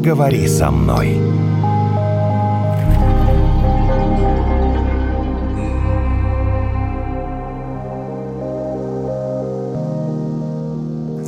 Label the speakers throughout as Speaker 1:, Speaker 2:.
Speaker 1: поговори со мной.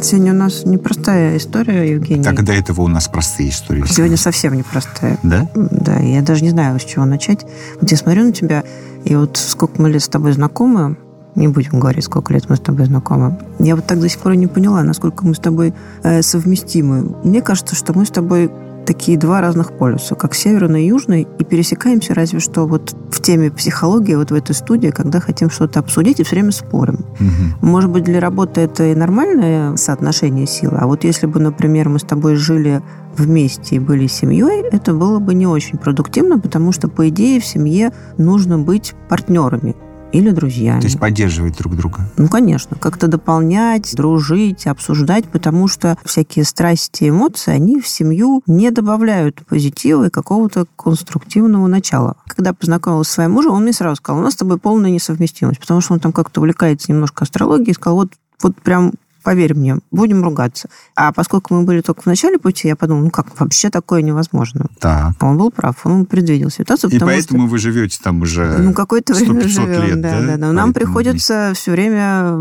Speaker 2: Сегодня у нас непростая история, Евгений.
Speaker 3: Так до этого у нас простые истории.
Speaker 2: Сегодня совсем непростая.
Speaker 3: Да?
Speaker 2: Да, я даже не знаю, с чего начать. Вот я смотрю на тебя, и вот сколько мы лет с тобой знакомы, не будем говорить, сколько лет мы с тобой знакомы. Я вот так до сих пор и не поняла, насколько мы с тобой э, совместимы. Мне кажется, что мы с тобой такие два разных полюса, как северный и южный, и пересекаемся разве что вот в теме психологии, вот в этой студии, когда хотим что-то обсудить и все время спорим.
Speaker 3: Угу.
Speaker 2: Может быть, для работы это и нормальное соотношение силы, а вот если бы, например, мы с тобой жили вместе и были семьей, это было бы не очень продуктивно, потому что, по идее, в семье нужно быть партнерами или друзьями.
Speaker 3: То есть поддерживать друг друга.
Speaker 2: Ну, конечно, как-то дополнять, дружить, обсуждать, потому что всякие страсти и эмоции, они в семью не добавляют позитива и какого-то конструктивного начала. Когда познакомилась с своим мужем, он мне сразу сказал, у нас с тобой полная несовместимость, потому что он там как-то увлекается немножко астрологией и сказал, вот вот прям поверь мне, будем ругаться. А поскольку мы были только в начале пути, я подумала, ну как, вообще такое невозможно.
Speaker 3: Так.
Speaker 2: Он был прав, он предвидел ситуацию.
Speaker 3: И поэтому что, вы живете там уже
Speaker 2: Ну, какое-то время живем.
Speaker 3: лет,
Speaker 2: да,
Speaker 3: да?
Speaker 2: да, да. Нам приходится все время...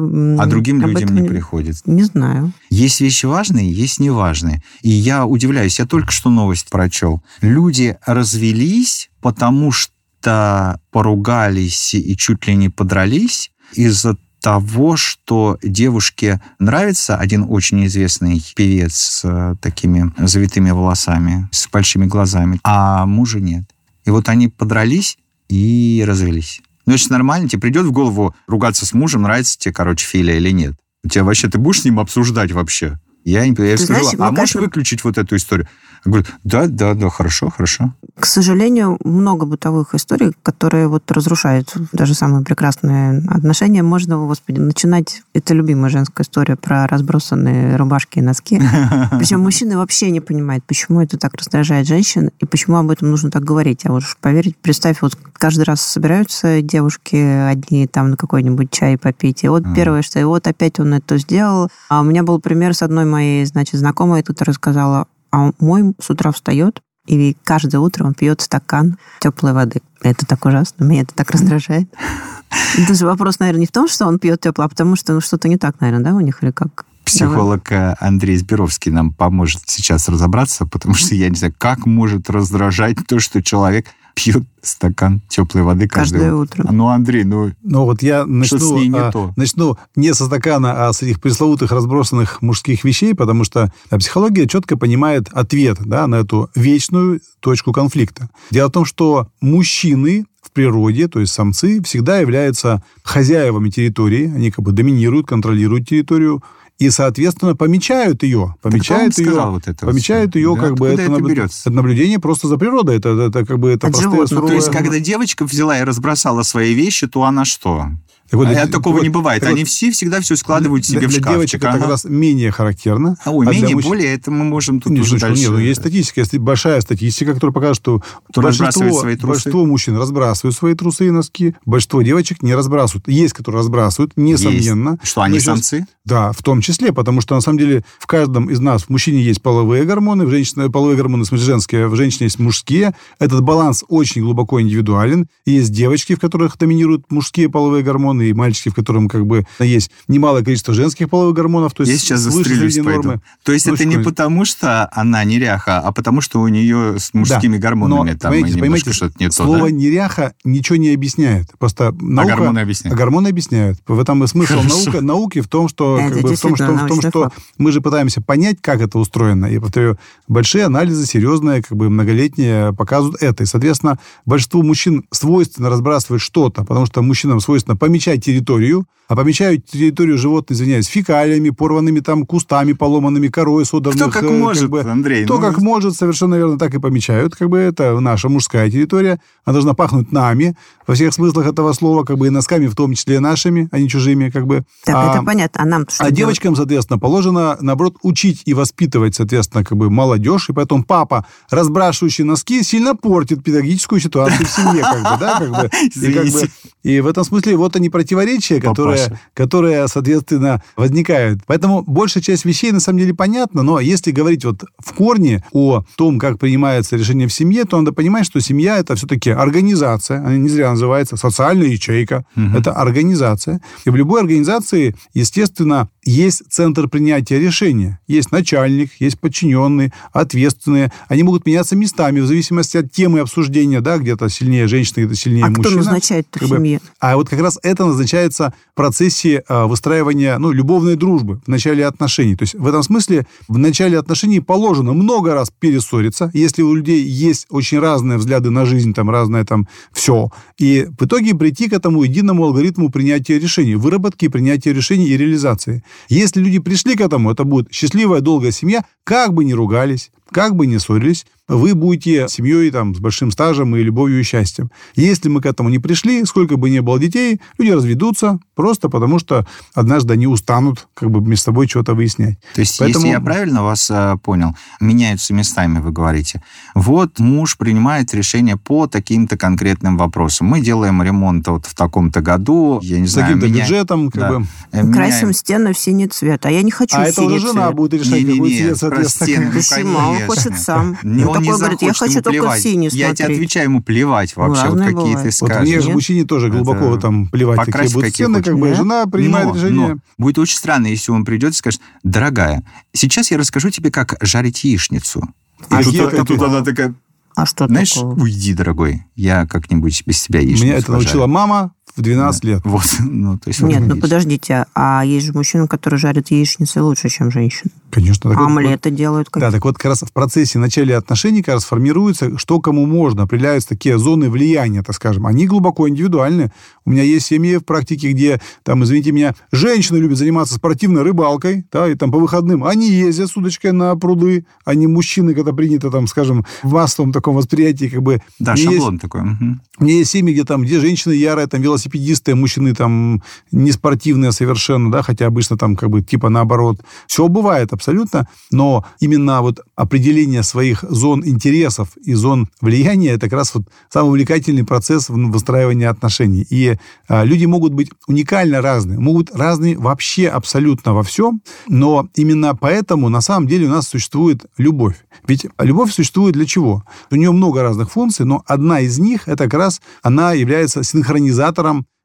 Speaker 3: А другим людям не приходится?
Speaker 2: Не знаю.
Speaker 3: Есть вещи важные, есть неважные. И я удивляюсь, я только что новость прочел. Люди развелись, потому что поругались и чуть ли не подрались из-за того, что девушке нравится один очень известный певец с э, такими завитыми волосами, с большими глазами, а мужа нет. И вот они подрались и развелись. Ну, это нормально, тебе придет в голову ругаться с мужем, нравится тебе, короче, Филя или нет. У тебя вообще, ты будешь с ним обсуждать вообще? Я не я скажу, знаешь, а можешь кажется... выключить вот эту историю? Я говорю, да, да, да, хорошо, хорошо.
Speaker 2: К сожалению, много бытовых историй, которые вот разрушают даже самые прекрасные отношения. Можно, господи, начинать... Это любимая женская история про разбросанные рубашки и носки. Причем мужчины вообще не понимают, почему это так раздражает женщин и почему об этом нужно так говорить. А вот поверить, представь, вот каждый раз собираются девушки одни там на какой-нибудь чай попить, и вот первое, что и вот опять он это сделал. А у меня был пример с одной моей, значит, знакомой, тут рассказала, а мой с утра встает, и каждое утро он пьет стакан теплой воды. Это так ужасно, меня это так раздражает. Даже вопрос, наверное, не в том, что он пьет тепло, а потому что ну, что-то не так, наверное, да, у них или как?
Speaker 3: Психолог Давай. Э, Андрей Сберовский нам поможет сейчас разобраться, потому что я не знаю, как может раздражать то, что человек пьют стакан теплой воды каждое,
Speaker 2: каждое утро.
Speaker 3: утро. Ну, Андрей, ну,
Speaker 4: ну вот я начну,
Speaker 3: что с ней не
Speaker 4: а,
Speaker 3: то?
Speaker 4: начну не со стакана, а с этих пресловутых разбросанных мужских вещей, потому что психология четко понимает ответ да, на эту вечную точку конфликта. Дело в том, что мужчины в природе, то есть самцы, всегда являются хозяевами территории, они как бы доминируют, контролируют территорию, и, соответственно, помечают ее. Помечают ее,
Speaker 3: вот это
Speaker 4: помечают ее
Speaker 3: да,
Speaker 4: как бы это,
Speaker 3: это,
Speaker 4: наб...
Speaker 3: берется?
Speaker 4: это наблюдение просто за природой. Это, это, это как бы это
Speaker 2: От
Speaker 4: простые
Speaker 2: животных.
Speaker 3: То есть, когда девочка взяла и разбросала свои вещи, то она что?
Speaker 4: Так вот,
Speaker 3: а
Speaker 4: для,
Speaker 3: такого
Speaker 4: вот,
Speaker 3: не бывает. Они
Speaker 4: вот,
Speaker 3: все всегда все складывают себе
Speaker 4: для,
Speaker 3: в
Speaker 4: шкафчик. Для девочек ага. это как раз менее характерно.
Speaker 3: А, ой,
Speaker 4: а
Speaker 3: менее,
Speaker 4: мужчин...
Speaker 3: более, это мы можем тут
Speaker 4: нет,
Speaker 3: уже
Speaker 4: что,
Speaker 3: дальше...
Speaker 4: Нет, ну, есть статистика, есть большая статистика, которая показывает, что
Speaker 3: Кто большинство, свои трусы?
Speaker 4: большинство мужчин разбрасывают свои трусы и носки, большинство девочек не разбрасывают. Есть, которые разбрасывают, несомненно.
Speaker 3: Есть. Что, они сейчас... самцы?
Speaker 4: Да, в том числе, потому что, на самом деле, в каждом из нас, в мужчине есть половые гормоны, в женщине, половые гормоны, в смысле, женские, в женщине есть мужские. Этот баланс очень глубоко индивидуален. Есть девочки, в которых доминируют мужские половые гормоны, и мальчики, в которых как бы есть немалое количество женских половых гормонов, то есть
Speaker 3: Я сейчас застрелюсь нормы. То есть ну, это не потому, что она неряха, а потому, что у нее с мужскими да. гормонами
Speaker 4: Но,
Speaker 3: там
Speaker 4: понимаете, понимаете,
Speaker 3: что-то не
Speaker 4: слово
Speaker 3: то, да?
Speaker 4: неряха ничего не объясняет. Просто наука...
Speaker 3: А гормоны объясняют?
Speaker 4: А гормоны объясняют. В этом и смысл наука, науки в том, что, как бы, в том, что, в том, что мы же пытаемся понять, как это устроено. Я повторю, большие анализы, серьезные, как бы многолетние, показывают это. И, соответственно, большинству мужчин свойственно разбрасывать что-то, потому что мужчинам свойственно помечать территорию, а помечают территорию животных, извиняюсь, фекалиями, порванными там кустами, поломанными корой, содранных...
Speaker 3: Кто как может,
Speaker 4: как бы,
Speaker 3: Андрей.
Speaker 4: Кто ну... как может, совершенно верно, так и помечают. Как бы это наша мужская территория. Она должна пахнуть нами во всех смыслах этого слова, как бы и носками, в том числе нашими, а не чужими, как бы.
Speaker 2: Так, а, это понятно. А нам что
Speaker 4: А делать? девочкам, соответственно, положено, наоборот, учить и воспитывать, соответственно, как бы молодежь. И поэтому папа, разбрасывающий носки, сильно портит педагогическую ситуацию в семье, как бы, да, как бы. И, как бы, и в этом смысле вот они противоречия, которые которые, которые, соответственно, возникают. Поэтому большая часть вещей на самом деле понятна, но если говорить вот в корне о том, как принимается решение в семье, то надо понимать, что семья это все-таки организация, она не зря называется социальная ячейка, угу. это организация. И в любой организации, естественно, есть центр принятия решения. Есть начальник, есть подчиненные, ответственные. Они могут меняться местами в зависимости от темы обсуждения, да, где-то сильнее женщина, где-то сильнее
Speaker 2: а
Speaker 4: мужчина.
Speaker 2: А кто назначает в семье? Бы,
Speaker 4: а вот как раз это назначается в процессе э, выстраивания ну, любовной дружбы в начале отношений. То есть в этом смысле в начале отношений положено много раз перессориться, если у людей есть очень разные взгляды на жизнь, там разное там все, и в итоге прийти к этому единому алгоритму принятия решений, выработки принятия решений и реализации. Если люди пришли к этому, это будет счастливая, долгая семья, как бы ни ругались, как бы ни ссорились, вы будете семьей там, с большим стажем и любовью и счастьем. Если мы к этому не пришли, сколько бы ни было детей, люди разведутся просто потому, что однажды они устанут как бы между собой что-то выяснять.
Speaker 3: То есть, Поэтому... если я правильно вас э, понял, меняются местами, вы говорите. Вот муж принимает решение по таким-то конкретным вопросам. Мы делаем ремонт вот в таком-то году, я не
Speaker 4: с
Speaker 3: знаю...
Speaker 4: таким-то меня... бюджетом, как да. бы...
Speaker 2: Э, Красим стены в синий цвет, а я не хочу
Speaker 4: А это уже жена
Speaker 2: цвет.
Speaker 4: будет решать, не, не, какой не, цвет, соответственно.
Speaker 2: Почему? Он хочет сам.
Speaker 3: Не, он, он такой говорит, я хочу только плевать. синий Я смотреть. тебе отвечаю, ему плевать вообще, вот какие ты скажешь.
Speaker 4: Вот мне же мужчине тоже глубоко это... там плевать, какие будут стены, как бы жена принимает но, решение. Но
Speaker 3: будет очень странно, если он придет и скажет, дорогая, сейчас я расскажу тебе, как жарить яичницу.
Speaker 2: А что тут она такая... А что
Speaker 3: Знаешь,
Speaker 2: такого?
Speaker 3: уйди, дорогой, я как-нибудь без тебя яичницу
Speaker 4: Меня это научила мама, в 12 да. лет.
Speaker 3: Вот, ну, то есть
Speaker 2: Нет, ну подождите, а есть же мужчины, которые жарят яичницы лучше, чем женщины.
Speaker 4: Конечно.
Speaker 2: Так Омлеты вот, делают.
Speaker 4: Как... Да, так вот как раз в процессе начала отношений как раз формируется, что кому можно, определяются такие зоны влияния, так скажем. Они глубоко индивидуальны. У меня есть семьи в практике, где, там, извините меня, женщины любят заниматься спортивной рыбалкой, да, и там по выходным они ездят с удочкой на пруды, а не мужчины, когда принято, там, скажем, в массовом таком восприятии, как бы...
Speaker 3: Да, шаблон есть, такой. Угу.
Speaker 4: У меня есть семьи, где там, где женщины ярые, там, велосипедисты, мужчины там не спортивные совершенно, да, хотя обычно там как бы типа наоборот. Все бывает абсолютно, но именно вот определение своих зон интересов и зон влияния это как раз вот самый увлекательный процесс выстраивания отношений. И а, люди могут быть уникально разные, могут разные вообще абсолютно во всем, но именно поэтому на самом деле у нас существует любовь. Ведь любовь существует для чего? У нее много разных функций, но одна из них это как раз она является синхронизатором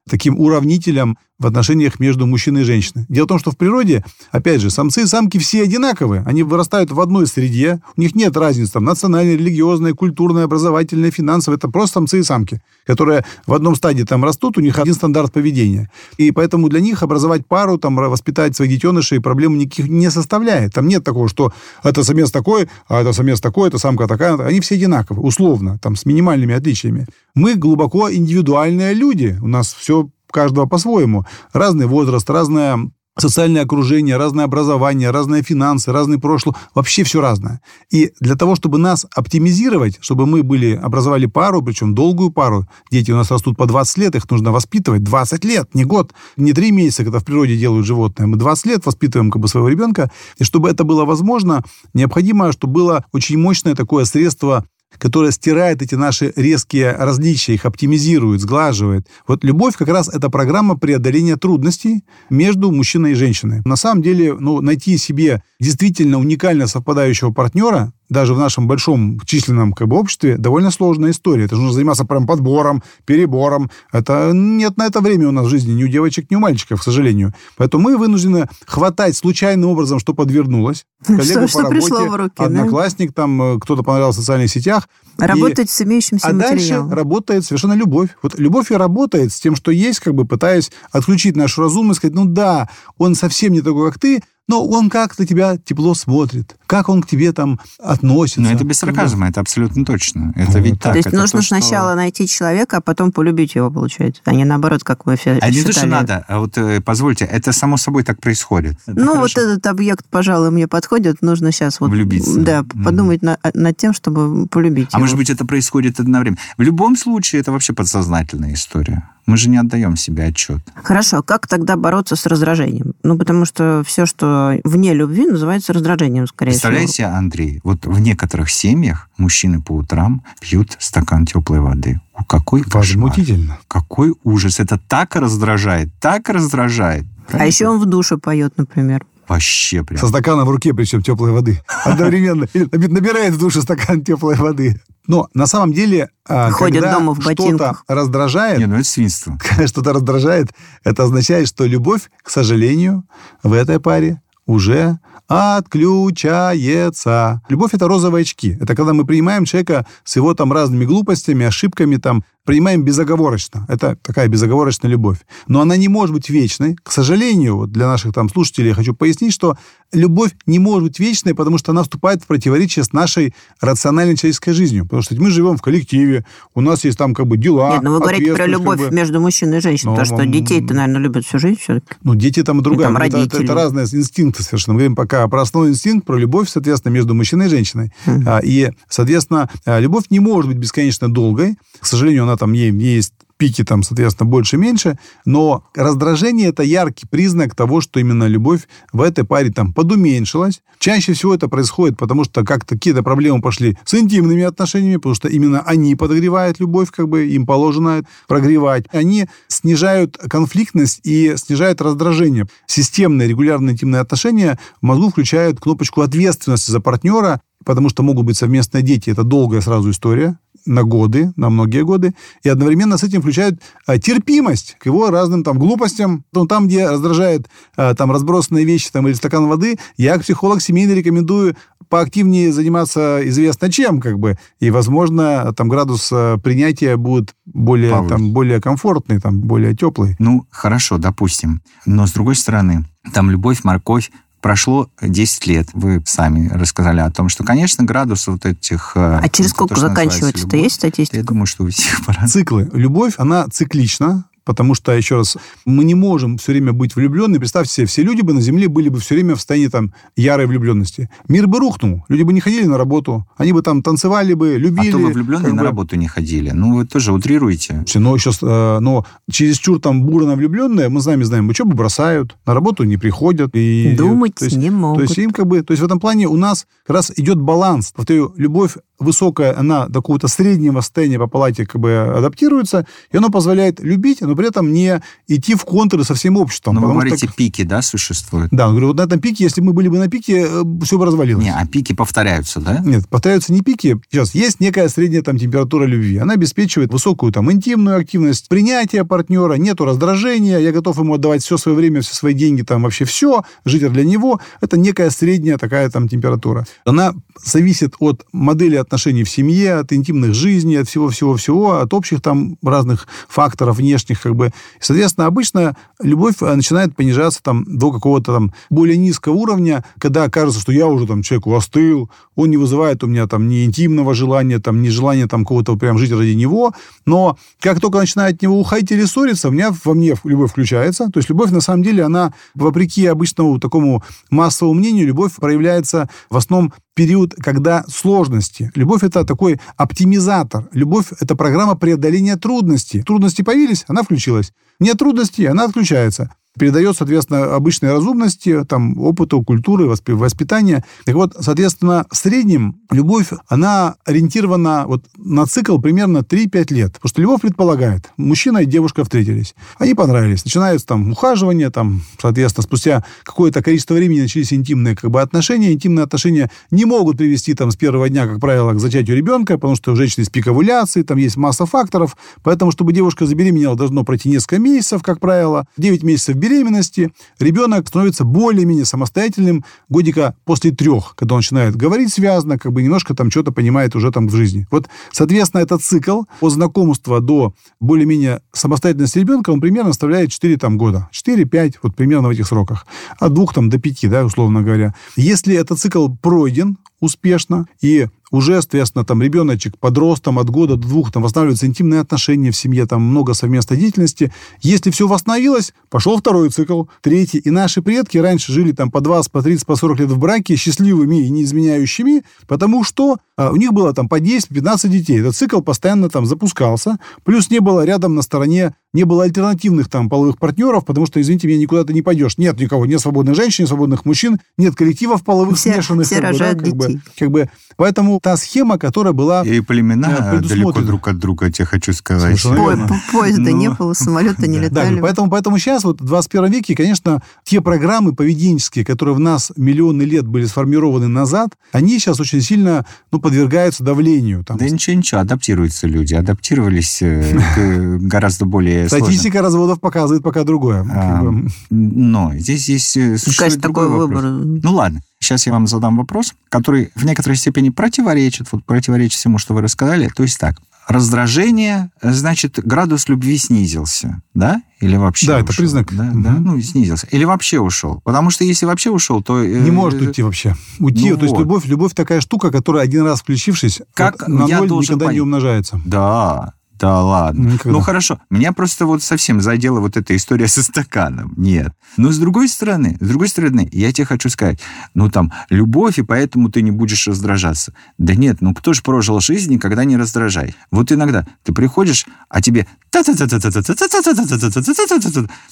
Speaker 4: таким уравнителем в отношениях между мужчиной и женщиной. Дело в том, что в природе, опять же, самцы и самки все одинаковые. Они вырастают в одной среде, у них нет разницы там национальной, религиозной, культурной, образовательной, финансовой. Это просто самцы и самки, которые в одном стадии там растут, у них один стандарт поведения. И поэтому для них образовать пару, там, воспитать своих детенышей проблем никаких не составляет. Там нет такого, что это самец такой, а это самец такой, это самка такая. Они все одинаковые, условно, там, с минимальными отличиями. Мы глубоко индивидуальные люди. У нас все каждого по-своему. Разный возраст, разное социальное окружение, разное образование, разные финансы, разный прошлое, вообще все разное. И для того, чтобы нас оптимизировать, чтобы мы были, образовали пару, причем долгую пару, дети у нас растут по 20 лет, их нужно воспитывать 20 лет, не год, не 3 месяца, когда в природе делают животные, мы 20 лет воспитываем как бы своего ребенка, и чтобы это было возможно, необходимо, чтобы было очень мощное такое средство которая стирает эти наши резкие различия, их оптимизирует, сглаживает. Вот любовь как раз это программа преодоления трудностей между мужчиной и женщиной. На самом деле, ну, найти себе действительно уникально совпадающего партнера даже в нашем большом численном как бы, обществе довольно сложная история. Это нужно заниматься прям подбором, перебором. Это нет на это время у нас в жизни ни у девочек, ни у мальчиков, к сожалению. Поэтому мы вынуждены хватать случайным образом, что подвернулось.
Speaker 2: Коллега что, по работе, в руки,
Speaker 4: одноклассник, да? там э, кто-то понравился в социальных сетях.
Speaker 2: Работать и... с имеющимся
Speaker 4: А
Speaker 2: материалом.
Speaker 4: дальше работает совершенно любовь. Вот любовь и работает с тем, что есть, как бы пытаясь отключить нашу разумность, сказать, ну да, он совсем не такой, как ты, но он как-то тебя тепло смотрит, как он к тебе там относится.
Speaker 3: Но это без сарказма, это абсолютно точно. Это вот. ведь так.
Speaker 2: То есть
Speaker 3: это
Speaker 2: нужно
Speaker 3: то,
Speaker 2: сначала что... найти человека, а потом полюбить его, получается, а не наоборот, как мы все
Speaker 3: А
Speaker 2: считали.
Speaker 3: не то, что надо, а вот э, позвольте, это само собой так происходит. Это
Speaker 2: ну, хорошо. вот этот объект, пожалуй, мне подходит, нужно сейчас вот...
Speaker 3: Влюбиться.
Speaker 2: Да, подумать mm. на, над тем, чтобы полюбить
Speaker 3: А
Speaker 2: его.
Speaker 3: может быть, это происходит одновременно. В любом случае, это вообще подсознательная история. Мы же не отдаем себе отчет.
Speaker 2: Хорошо, как тогда бороться с раздражением? Ну, потому что все, что вне любви, называется раздражением, скорее
Speaker 3: Представляете,
Speaker 2: всего.
Speaker 3: Андрей, вот в некоторых семьях мужчины по утрам пьют стакан теплой воды. Какой кошмар.
Speaker 4: Возмутительно.
Speaker 3: Какой ужас. Это так раздражает, так раздражает.
Speaker 2: А еще он в душе поет, например.
Speaker 3: Вообще прям.
Speaker 4: Со стаканом в руке, причем теплой воды. Одновременно набирает в душе стакан теплой воды. Но на самом деле, а,
Speaker 2: Ходит
Speaker 4: когда
Speaker 2: дома в
Speaker 4: что-то раздражает,
Speaker 3: Не, ну это свинство.
Speaker 4: когда что-то раздражает, это означает, что любовь, к сожалению, в этой паре уже отключается. Любовь — это розовые очки. Это когда мы принимаем человека с его там разными глупостями, ошибками, там, принимаем безоговорочно. Это такая безоговорочная любовь. Но она не может быть вечной. К сожалению, вот для наших там слушателей я хочу пояснить, что любовь не может быть вечной, потому что она вступает в противоречие с нашей рациональной человеческой жизнью. Потому что мы живем в коллективе, у нас есть там как бы дела,
Speaker 2: Нет, ну вы говорите про любовь
Speaker 4: как бы.
Speaker 2: между мужчиной и женщиной,
Speaker 4: Ну,
Speaker 2: потому что
Speaker 4: м,
Speaker 2: детей-то, наверное, любят всю жизнь все-таки.
Speaker 4: Ну, дети там и другая.
Speaker 2: там
Speaker 4: это, это- это разные инстинкты совершенно. Мы говорим пока про основной инстинкт, про любовь, соответственно, между мужчиной и женщиной. А, И, соответственно, а, любовь не может быть бесконечно долгой. К сожалению, она там ей, ей есть пики там, соответственно, больше-меньше, но раздражение – это яркий признак того, что именно любовь в этой паре там подуменьшилась. Чаще всего это происходит, потому что как-то какие-то проблемы пошли с интимными отношениями, потому что именно они подогревают любовь, как бы им положено прогревать. Они снижают конфликтность и снижают раздражение. Системные регулярные интимные отношения в мозгу включают кнопочку ответственности за партнера, потому что могут быть совместные дети. Это долгая сразу история на годы, на многие годы, и одновременно с этим включают а, терпимость к его разным там глупостям. Ну, там, где раздражает а, там разбросанные вещи там, или стакан воды, я, как психолог семейный, рекомендую поактивнее заниматься известно чем, как бы, и, возможно, там градус а, принятия будет более,
Speaker 3: Повыше.
Speaker 4: там, более комфортный, там, более теплый.
Speaker 3: Ну, хорошо, допустим. Но, с другой стороны, там любовь, морковь, прошло 10 лет. Вы сами рассказали о том, что, конечно, градус вот этих... э,
Speaker 2: А через
Speaker 3: то,
Speaker 2: сколько
Speaker 3: называется
Speaker 2: заканчивается-то? Есть статистика?
Speaker 3: Я думаю, что у всех по
Speaker 4: Циклы. Любовь, она циклична, потому что, еще раз, мы не можем все время быть влюбленными. Представьте себе, все люди бы на Земле были бы все время в состоянии там ярой влюбленности. Мир бы рухнул, люди бы не ходили на работу, они бы там танцевали бы, любили.
Speaker 3: А то вы влюбленные
Speaker 4: как
Speaker 3: на
Speaker 4: бы.
Speaker 3: работу не ходили. Ну, вы тоже утрируете.
Speaker 4: Но сейчас, э, но чересчур там бурно влюбленные, мы сами знаем, учебу бросают, на работу не приходят. И,
Speaker 2: Думать
Speaker 4: то есть-
Speaker 2: не
Speaker 4: То
Speaker 2: могут.
Speaker 4: есть им как бы, то есть в этом плане у нас как раз идет баланс. Повторю, любовь высокая, она до какого-то среднего состояния по палате как бы адаптируется, и оно позволяет любить, но при этом не идти в контры со всем обществом.
Speaker 3: Но вы говорите, пики, да, существуют?
Speaker 4: Да, говорю, вот на этом пике, если мы были бы на пике, все бы развалилось.
Speaker 3: Не, а пики повторяются, да?
Speaker 4: Нет, повторяются не пики. Сейчас есть некая средняя там температура любви. Она обеспечивает высокую там интимную активность, принятие партнера, нету раздражения, я готов ему отдавать все свое время, все свои деньги, там вообще все, жить для него. Это некая средняя такая там температура. Она зависит от модели отношений в семье, от интимных жизней, от всего-всего-всего, от общих там разных факторов внешних как бы. Соответственно, обычно любовь э, начинает понижаться там до какого-то там более низкого уровня, когда кажется, что я уже там человеку остыл, он не вызывает у меня там ни интимного желания, там, ни желания там кого-то прям жить ради него, но как только начинает от него уходить или ссориться, у меня, во мне любовь включается. То есть любовь, на самом деле, она, вопреки обычному такому массовому мнению, любовь проявляется в основном период, когда сложности. Любовь – это такой оптимизатор. Любовь – это программа преодоления трудностей. Трудности появились, она включилась. Нет трудностей, она отключается. Передает, соответственно, обычной разумности, там, опыту, культуры, воспи- воспитания. Так вот, соответственно, в среднем любовь, она ориентирована вот на цикл примерно 3-5 лет. Потому что любовь предполагает, мужчина и девушка встретились. Они понравились. Начинаются там ухаживания, там, соответственно, спустя какое-то количество времени начались интимные как бы, отношения. Интимные отношения не могут привести там с первого дня, как правило, к зачатию ребенка, потому что у женщины есть пик овуляции, там есть масса факторов. Поэтому, чтобы девушка забеременела, должно пройти несколько месяцев, как правило. 9 месяцев беременности. Ребенок становится более-менее самостоятельным годика после трех, когда он начинает говорить связно, как бы немножко там что-то понимает уже там в жизни. Вот, соответственно, этот цикл от знакомства до более-менее самостоятельности ребенка, он примерно составляет 4 там, года. 4-5, вот примерно в этих сроках. От двух там до пяти, да, условно говоря. Если этот цикл пройден успешно, и уже, соответственно, там ребеночек подростом от года до двух, там восстанавливаются интимные отношения в семье, там много совместной деятельности. Если все восстановилось, пошел второй цикл, третий. И наши предки раньше жили там по 20, по 30, по 40 лет в браке, счастливыми и не изменяющими, потому что а, у них было там по 10-15 детей. Этот цикл постоянно там запускался. Плюс не было рядом на стороне не было альтернативных там половых партнеров, потому что, извините меня, никуда ты не пойдешь. Нет никого, нет свободных женщин, нет свободных мужчин, нет коллективов половых
Speaker 2: все,
Speaker 4: смешанных.
Speaker 2: Все
Speaker 4: как
Speaker 2: рожают
Speaker 4: бы, да, как
Speaker 2: детей.
Speaker 4: бы, как бы, поэтому та схема, которая была...
Speaker 3: И племена
Speaker 4: Да,
Speaker 3: далеко друг от друга, я тебе хочу сказать.
Speaker 2: Поезда
Speaker 3: Ну,
Speaker 2: не было, самолета не летали.
Speaker 4: поэтому, поэтому сейчас, вот в 21 веке, конечно, те программы поведенческие, которые в нас миллионы лет были сформированы назад, они сейчас очень сильно ну, подвергаются давлению. Там,
Speaker 3: Да ничего, ничего, адаптируются люди, адаптировались э, к гораздо более.
Speaker 4: Статистика разводов показывает пока другое.
Speaker 3: А. Но здесь есть э,
Speaker 2: Конечно,
Speaker 3: другой
Speaker 2: такой
Speaker 3: вопрос.
Speaker 2: выбор.
Speaker 3: Ну ладно, сейчас я вам задам вопрос, который в некоторой степени противоречит, вот противоречит всему, что вы рассказали. То есть так, раздражение, значит, градус любви снизился, да? Или вообще
Speaker 4: Да, это
Speaker 3: ушел?
Speaker 4: признак.
Speaker 3: Да, да, ну, снизился. Или вообще ушел. Потому что если вообще ушел, то... э,
Speaker 4: Не может уйти вообще. Уйти,
Speaker 3: ну
Speaker 4: то есть
Speaker 3: вот.
Speaker 4: любовь, любовь такая штука, которая один раз включившись,
Speaker 3: Как
Speaker 4: вот на
Speaker 3: я
Speaker 4: ноль никогда не
Speaker 3: понять?
Speaker 4: умножается.
Speaker 3: Да, да ладно.
Speaker 4: Никогда.
Speaker 3: Ну хорошо, меня просто вот совсем задела вот эта история со стаканом. Нет. Но с другой стороны, с другой стороны, я тебе хочу сказать, ну там, любовь, и поэтому ты не будешь раздражаться. Да нет, ну кто же прожил жизнь, никогда не раздражай. Вот иногда ты приходишь, а тебе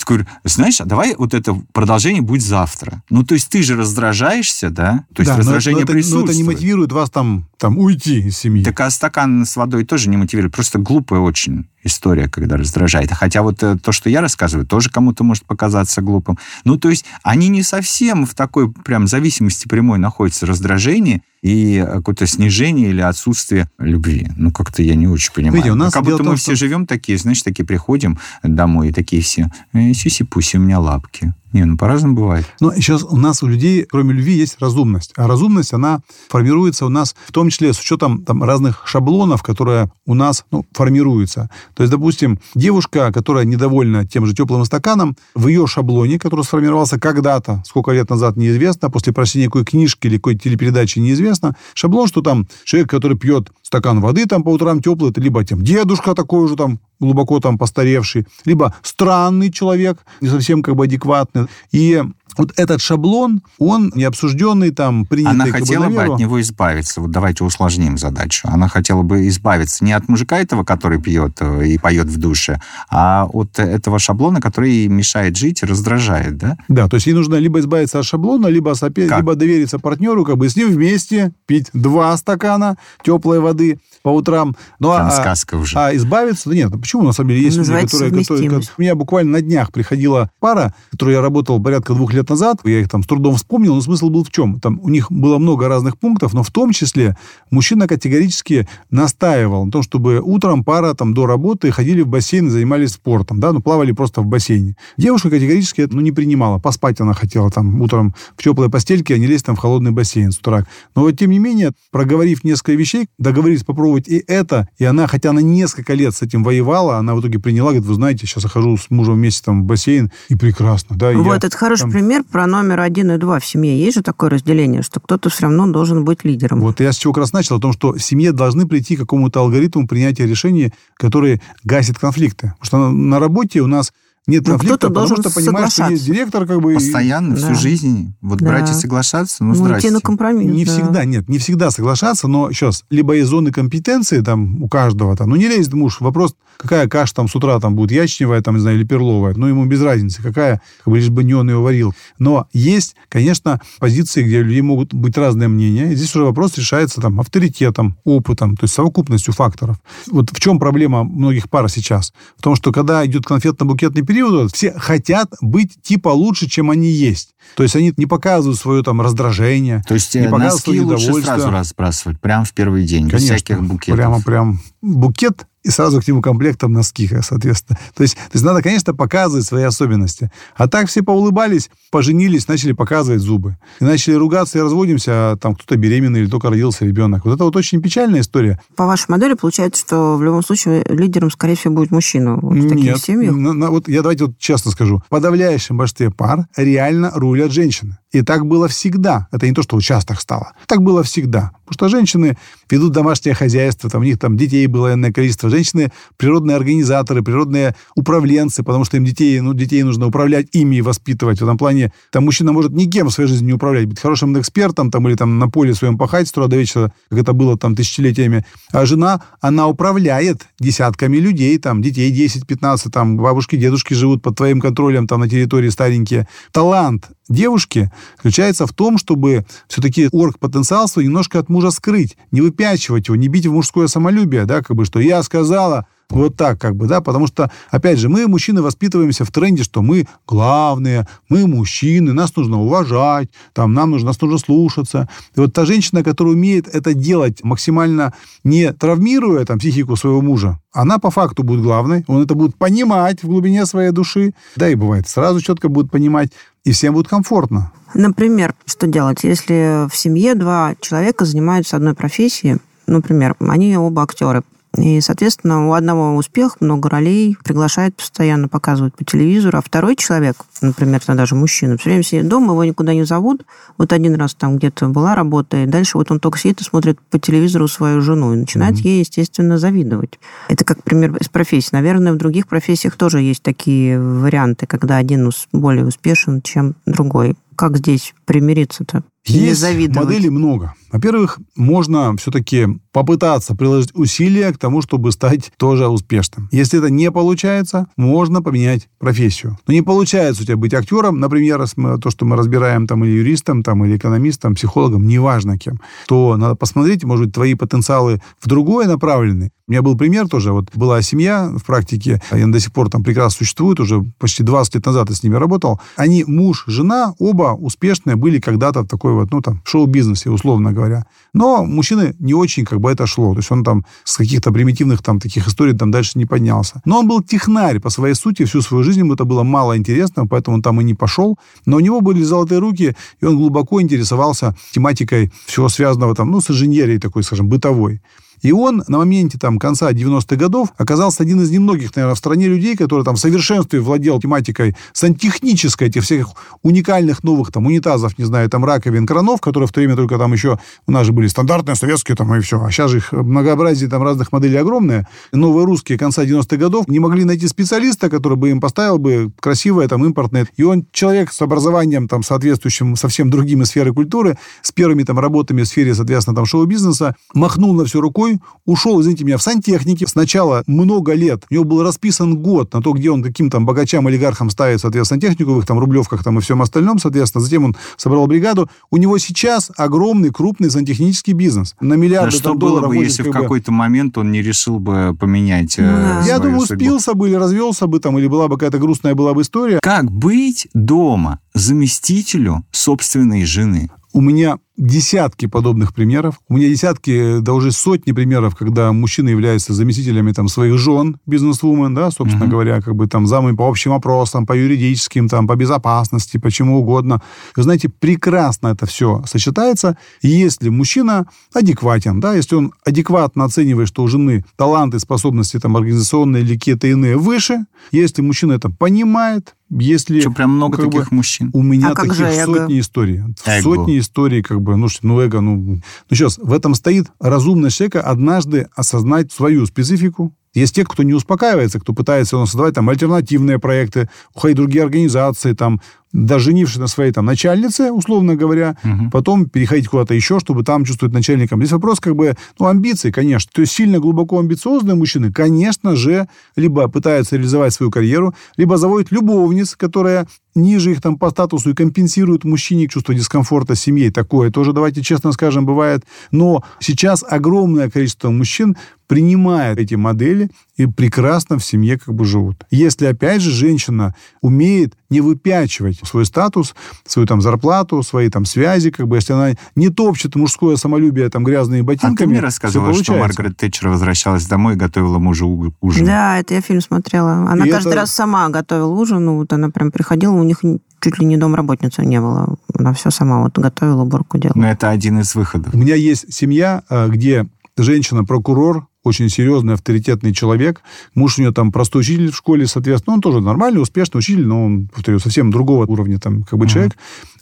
Speaker 3: Говорю, знаешь, а давай вот это продолжение будет завтра. Ну, то есть ты же раздражаешься, да? То есть
Speaker 4: Да, но-
Speaker 3: раздражение
Speaker 4: но, это, но
Speaker 3: присутствует.
Speaker 4: это не мотивирует вас там, там уйти из семьи.
Speaker 3: Так а стакан с водой тоже не мотивирует. Просто глупая очень история, когда раздражает. Хотя вот э, то, что я рассказываю, тоже кому-то может показаться глупым. Ну, то есть они не совсем в такой прям зависимости прямой находятся. Раздражение и э, какое-то снижение или отсутствие любви. Ну, как-то я не очень понимаю.
Speaker 4: Видите, у нас
Speaker 3: Ну, как будто
Speaker 4: в том,
Speaker 3: мы все
Speaker 4: что-
Speaker 3: живем такие, знаешь, такие приходим домой, и такие все, э, сиси-пуси, у меня лапки. Не, ну по-разному бывает.
Speaker 4: Но сейчас у нас, у людей, кроме любви, есть разумность. А разумность, она формируется у нас в том числе с учетом там, разных шаблонов, которые у нас ну, формируются. То есть, допустим, девушка, которая недовольна тем же теплым стаканом, в ее шаблоне, который сформировался когда-то, сколько лет назад, неизвестно, после прочтения какой книжки или какой телепередачи неизвестно, шаблон, что там человек, который пьет стакан воды там по утрам теплый, это либо тем дедушка такой уже там глубоко там постаревший, либо странный человек, не совсем как бы адекватный. И вот этот шаблон, он необсужденный, там, принятый
Speaker 3: Она
Speaker 4: бы
Speaker 3: хотела бы от него избавиться. Вот давайте усложним задачу. Она хотела бы избавиться не от мужика этого, который пьет э, и поет в душе, а от этого шаблона, который мешает жить и раздражает, да?
Speaker 4: Да, то есть ей нужно либо избавиться от шаблона, либо, сопе-
Speaker 3: Как?
Speaker 4: либо довериться партнеру, как бы с ним вместе пить два стакана теплой воды по утрам. Ну,
Speaker 3: Там
Speaker 4: а,
Speaker 3: сказка уже.
Speaker 4: а избавиться, да нет, ну почему, на самом деле, есть люди, которые, которые... У меня буквально на днях приходила пара, которую я работал порядка двух лет назад, я их там с трудом вспомнил, но смысл был в чем? Там у них было много разных пунктов, но в том числе мужчина категорически настаивал на том, чтобы утром пара там до работы ходили в бассейн и занимались спортом, да, ну плавали просто в бассейне. Девушка категорически это ну, не принимала, поспать она хотела там утром в теплой постельке, а не лезть там в холодный бассейн с утра. Но вот тем не менее, проговорив несколько вещей, договорились попробовать и это, и она, хотя она несколько лет с этим воевала, она в итоге приняла, говорит, вы знаете, сейчас я хожу с мужем вместе там в бассейн, и прекрасно, да.
Speaker 2: Вот,
Speaker 4: я
Speaker 2: это хороший
Speaker 4: там-
Speaker 2: пример про номер один и два в семье. Есть же такое разделение, что кто-то все равно должен быть лидером.
Speaker 4: Вот я с чего как раз начал, о том, что в семье должны прийти к какому-то алгоритму принятия решений, который гасит конфликты. Потому что на работе у нас нет
Speaker 2: Ну,
Speaker 4: конфликта, потому
Speaker 2: должен
Speaker 4: что понимаешь, что есть директор, как бы... и-
Speaker 3: Постоянно, всю
Speaker 2: Да.
Speaker 3: жизнь. Вот
Speaker 2: Да.
Speaker 3: брать и соглашаться, ну,
Speaker 2: Ну,
Speaker 3: здрасте.
Speaker 2: на компромисс.
Speaker 4: Не
Speaker 2: да.
Speaker 4: всегда, нет, не всегда соглашаться, но сейчас либо есть зоны компетенции там у каждого, там, ну не лезет муж, вопрос, какая каша там с утра там будет, ячневая там, не знаю, или перловая, ну ему без разницы, какая, как бы лишь бы не он ее варил. Но есть, конечно, позиции, где у людей могут быть разные мнения, и здесь уже вопрос решается там авторитетом, опытом, то есть совокупностью факторов. Вот в чем проблема многих пар сейчас? В том, что когда идет конфетно-букетный период, все хотят быть типа лучше, чем они есть. То есть они не показывают свое там раздражение,
Speaker 3: То есть
Speaker 4: не
Speaker 3: э,
Speaker 4: показывают
Speaker 3: носки лучше сразу разбрасывать, прямо в первый день, без
Speaker 4: Конечно,
Speaker 3: всяких букетов.
Speaker 4: Прямо, прям букет и сразу к нему комплектом носки, соответственно. То есть, то есть надо, конечно, показывать свои особенности. А так все поулыбались, поженились, начали показывать зубы. И начали ругаться и разводимся, а там кто-то беременный или только родился ребенок. Вот это вот очень печальная история.
Speaker 2: По вашей модели получается, что в любом случае лидером, скорее всего, будет мужчина вот в таких
Speaker 4: Нет,
Speaker 2: семьях?
Speaker 4: на- на- вот я давайте вот честно скажу. В подавляющем большинстве пар реально рулят женщины. И так было всегда. Это не то, что вот сейчас так стало. Так было всегда. Потому что женщины ведут домашнее хозяйство, там у них там детей было энное количество. Женщины природные организаторы, природные управленцы, потому что им детей, ну, детей нужно управлять ими и воспитывать. В этом плане там мужчина может никем в своей жизни не управлять, быть хорошим экспертом там, или там на поле своем пахать с утра до вечера, как это было там тысячелетиями. А жена, она управляет десятками людей, там, детей 10-15, там, бабушки, дедушки живут под твоим контролем там на территории старенькие. Талант девушки заключается в том, чтобы все-таки орг-потенциал свой немножко от мужа скрыть, не выпячивать его, не бить в мужское самолюбие, да, как бы, что я сказала, вот так, как бы, да, потому что, опять же, мы, мужчины, воспитываемся в тренде, что мы главные, мы мужчины, нас нужно уважать, там, нам нужно, нас нужно слушаться. И вот та женщина, которая умеет это делать максимально не травмируя там психику своего мужа, она по факту будет главной, он это будет понимать в глубине своей души, да и бывает, сразу четко будет понимать, и всем будет комфортно.
Speaker 2: Например, что делать, если в семье два человека занимаются одной профессией, например, они оба актеры, и, соответственно, у одного успех, много ролей, приглашает постоянно, показывают по телевизору, а второй человек, например, это даже мужчина, все время сидит дома, его никуда не зовут. Вот один раз там где-то была работа, и дальше вот он только сидит и смотрит по телевизору свою жену и начинает ей, естественно, завидовать. Это как пример из профессии. Наверное, в других профессиях тоже есть такие варианты, когда один более успешен, чем другой. Как здесь примириться-то?
Speaker 4: Есть моделей много. Во-первых, можно все-таки попытаться приложить усилия к тому, чтобы стать тоже успешным. Если это не получается, можно поменять профессию. Но не получается у тебя быть актером, например, то, что мы разбираем, там, или юристом, там, или экономистом, психологом, неважно кем, то надо посмотреть, может быть, твои потенциалы в другое направлены. У меня был пример тоже. Вот была семья в практике, она до сих пор там прекрасно существует, уже почти 20 лет назад я с ними работал. Они, муж, жена, оба успешные были когда-то в такой вот, ну, там, шоу-бизнесе, условно говоря. Но мужчины не очень как бы это шло. То есть он там с каких-то примитивных там таких историй там дальше не поднялся. Но он был технарь по своей сути, всю свою жизнь ему это было мало интересно, поэтому он там и не пошел. Но у него были золотые руки, и он глубоко интересовался тематикой всего связанного там, ну, с инженерией такой, скажем, бытовой. И он на моменте там, конца 90-х годов оказался один из немногих, наверное, в стране людей, который там в совершенстве владел тематикой сантехнической, этих всех уникальных новых там унитазов, не знаю, там раковин, кранов, которые в то время только там еще у нас же были стандартные советские там и все. А сейчас же их многообразие там разных моделей огромное. Новые русские конца 90-х годов не могли найти специалиста, который бы им поставил бы красивое там импортное. И он человек с образованием там соответствующим совсем другими сферы культуры, с первыми там работами в сфере, соответственно, там шоу-бизнеса, махнул на все рукой, ушел, извините меня, в сантехнике. Сначала много лет, у него был расписан год на то, где он каким там богачам, олигархам ставит, соответственно, технику в их там рублевках там и всем остальном, соответственно. Затем он собрал бригаду. У него сейчас огромный, крупный сантехнический бизнес. На
Speaker 3: Да
Speaker 4: миллиарды
Speaker 3: что
Speaker 4: там
Speaker 3: было
Speaker 4: долларов
Speaker 3: бы, если в какой-то момент он не решил бы поменять э,
Speaker 2: Ну да.
Speaker 4: Я
Speaker 3: свою
Speaker 4: думаю,
Speaker 3: судьбу?
Speaker 4: спился бы или развелся бы там, или была бы какая-то грустная была бы история.
Speaker 3: Как быть дома заместителю собственной жены?
Speaker 4: У меня десятки подобных примеров. У меня десятки, да уже сотни примеров, когда мужчины являются заместителями там своих жен, бизнес-вумен, да, собственно
Speaker 3: Мгм.
Speaker 4: говоря, как бы там замами по общим вопросам, по юридическим, там, по безопасности, почему угодно. Вы знаете, прекрасно это все сочетается, если мужчина адекватен, да, если он адекватно оценивает, что у жены таланты, способности там организационные или какие-то иные выше, если мужчина это понимает, если...
Speaker 3: Что, прям много
Speaker 4: как бы,
Speaker 3: таких мужчин?
Speaker 4: у меня
Speaker 2: А
Speaker 4: таких сотни историй.
Speaker 3: Эго.
Speaker 4: Сотни историй, как бы, ну, ну, эго, ну... Ну, сейчас, в этом стоит разумность человека однажды осознать свою специфику. Есть те, кто не успокаивается, кто пытается ну, создавать там альтернативные проекты, уходить в другие организации, там, даже женившись на своей там начальнице, условно говоря,
Speaker 3: Мгм.
Speaker 4: потом переходить куда-то еще, чтобы там чувствовать начальником. Здесь вопрос как бы, ну, амбиций, конечно. То есть сильно глубоко амбициозные мужчины, конечно же, либо пытаются реализовать свою карьеру, либо заводят любовниц, которая ниже их там по статусу и компенсирует мужчине чувство дискомфорта с семьей. Такое тоже, давайте честно скажем, бывает. Но сейчас огромное количество мужчин принимают эти модели и прекрасно в семье как бы живут. Если, опять же, женщина умеет не выпячивать свой статус, свою там зарплату, свои там связи, как бы, если она не топчет мужское самолюбие там грязными ботинками,
Speaker 3: А ты мне рассказывала, что Маргарет Тэтчер возвращалась домой и готовила мужу ужин.
Speaker 2: Да, это я фильм смотрела. Она
Speaker 4: И
Speaker 2: каждый
Speaker 4: это-
Speaker 2: раз сама готовила ужин. Ну, вот она прям приходила, у них чуть ли не домработницы не было. Она все сама вот готовила, уборку делала.
Speaker 3: Но это один из выходов.
Speaker 4: У меня есть семья, а, где женщина-прокурор, очень серьезный, авторитетный человек. Муж у нее там простой учитель в школе, соответственно. Он тоже нормальный, успешный учитель, но он, повторю, совсем другого уровня там как бы человек.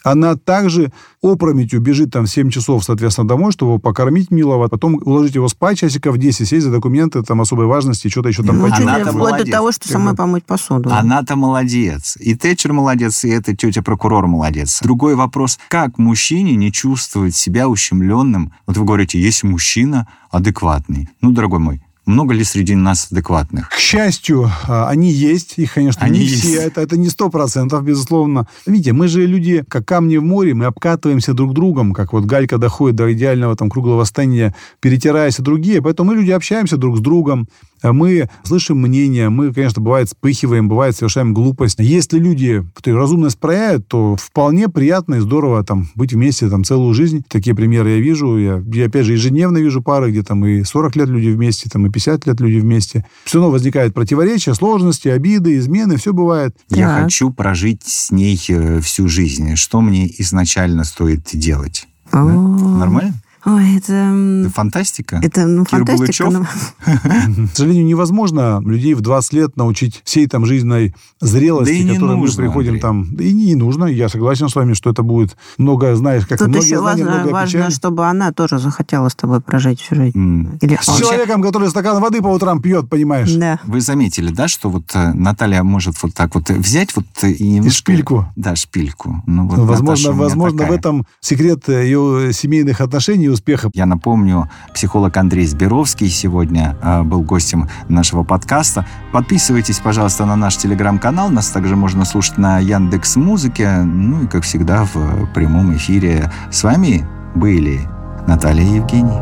Speaker 4: Она также опрометью бежит там в 7 часов, соответственно, домой, чтобы покормить милого, потом уложить его спать часиков 10, сесть за документы там особой важности, что-то еще там
Speaker 2: Ну,
Speaker 3: Она-то
Speaker 2: вплоть
Speaker 3: молодец.
Speaker 2: до того, что самой помыть посуду.
Speaker 3: Она-то молодец. И Тэтчер молодец, и эта тетя-прокурор молодец. Другой вопрос, как мужчине не чувствовать себя ущемленным? Вот вы говорите, есть мужчина адекватный. Ну, дорогой мой, много ли среди нас адекватных?
Speaker 4: К счастью, а, они есть, их, конечно,
Speaker 3: Они
Speaker 4: не
Speaker 3: есть.
Speaker 4: все, это, это не сто процентов, безусловно. Видите, мы же люди, как камни в море, мы обкатываемся друг другом, как вот галька доходит до идеального там круглого стояния, перетираясь другие, поэтому мы люди общаемся друг с другом, мы слышим мнения, мы, конечно, бывает вспыхиваем, бывает совершаем глупость. Если люди повторю, разумность проявят, то вполне приятно и здорово там быть вместе там целую жизнь. Такие примеры я вижу. Я, я опять же, ежедневно вижу пары, где там и 40 лет люди вместе, там и 50 лет люди вместе. Все равно возникает противоречия, сложности, обиды, измены, все бывает.
Speaker 3: Я
Speaker 2: Так.
Speaker 3: хочу прожить с ней э, всю жизнь. Что мне изначально стоит делать?
Speaker 2: О,
Speaker 3: Нормально?
Speaker 2: Ой, это...
Speaker 3: Фантастика?
Speaker 2: Это, ну,
Speaker 3: Кир
Speaker 2: фантастика.
Speaker 3: Булычев?
Speaker 2: но-
Speaker 4: К сожалению, невозможно людей в 20 лет научить всей там жизненной зрелости,
Speaker 3: Да и не
Speaker 4: которой мы
Speaker 3: нужно,
Speaker 4: приходим
Speaker 3: Андрей.
Speaker 4: там. Да и не нужно. Я согласен с вами, что это будет много, знаешь, как и
Speaker 2: Тут
Speaker 4: многие
Speaker 2: еще
Speaker 4: знания,
Speaker 2: важно,
Speaker 4: много
Speaker 2: важно, чтобы она тоже захотела с тобой прожить всю жизнь.
Speaker 3: М.
Speaker 2: Или
Speaker 4: С человеком, который стакан воды по утрам пьет, понимаешь?
Speaker 2: Да.
Speaker 3: Вы заметили, да, что вот э, Наталья может вот так вот взять вот э, и немножко...
Speaker 4: шпильку.
Speaker 3: Да, шпильку. Ну, вот
Speaker 4: возможно, возможно в этом секрет э, ее семейных отношений и успеха.
Speaker 3: Я напомню, психолог Андрей Сберовский сегодня э, был гостем нашего подкаста. Подписывайтесь, пожалуйста, на наш телеграм-канал. Нас также можно слушать на Яндекс Музыке. Ну и, как всегда, в прямом эфире. С вами были Наталья и Евгений.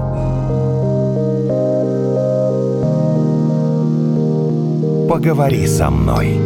Speaker 1: Поговори со мной.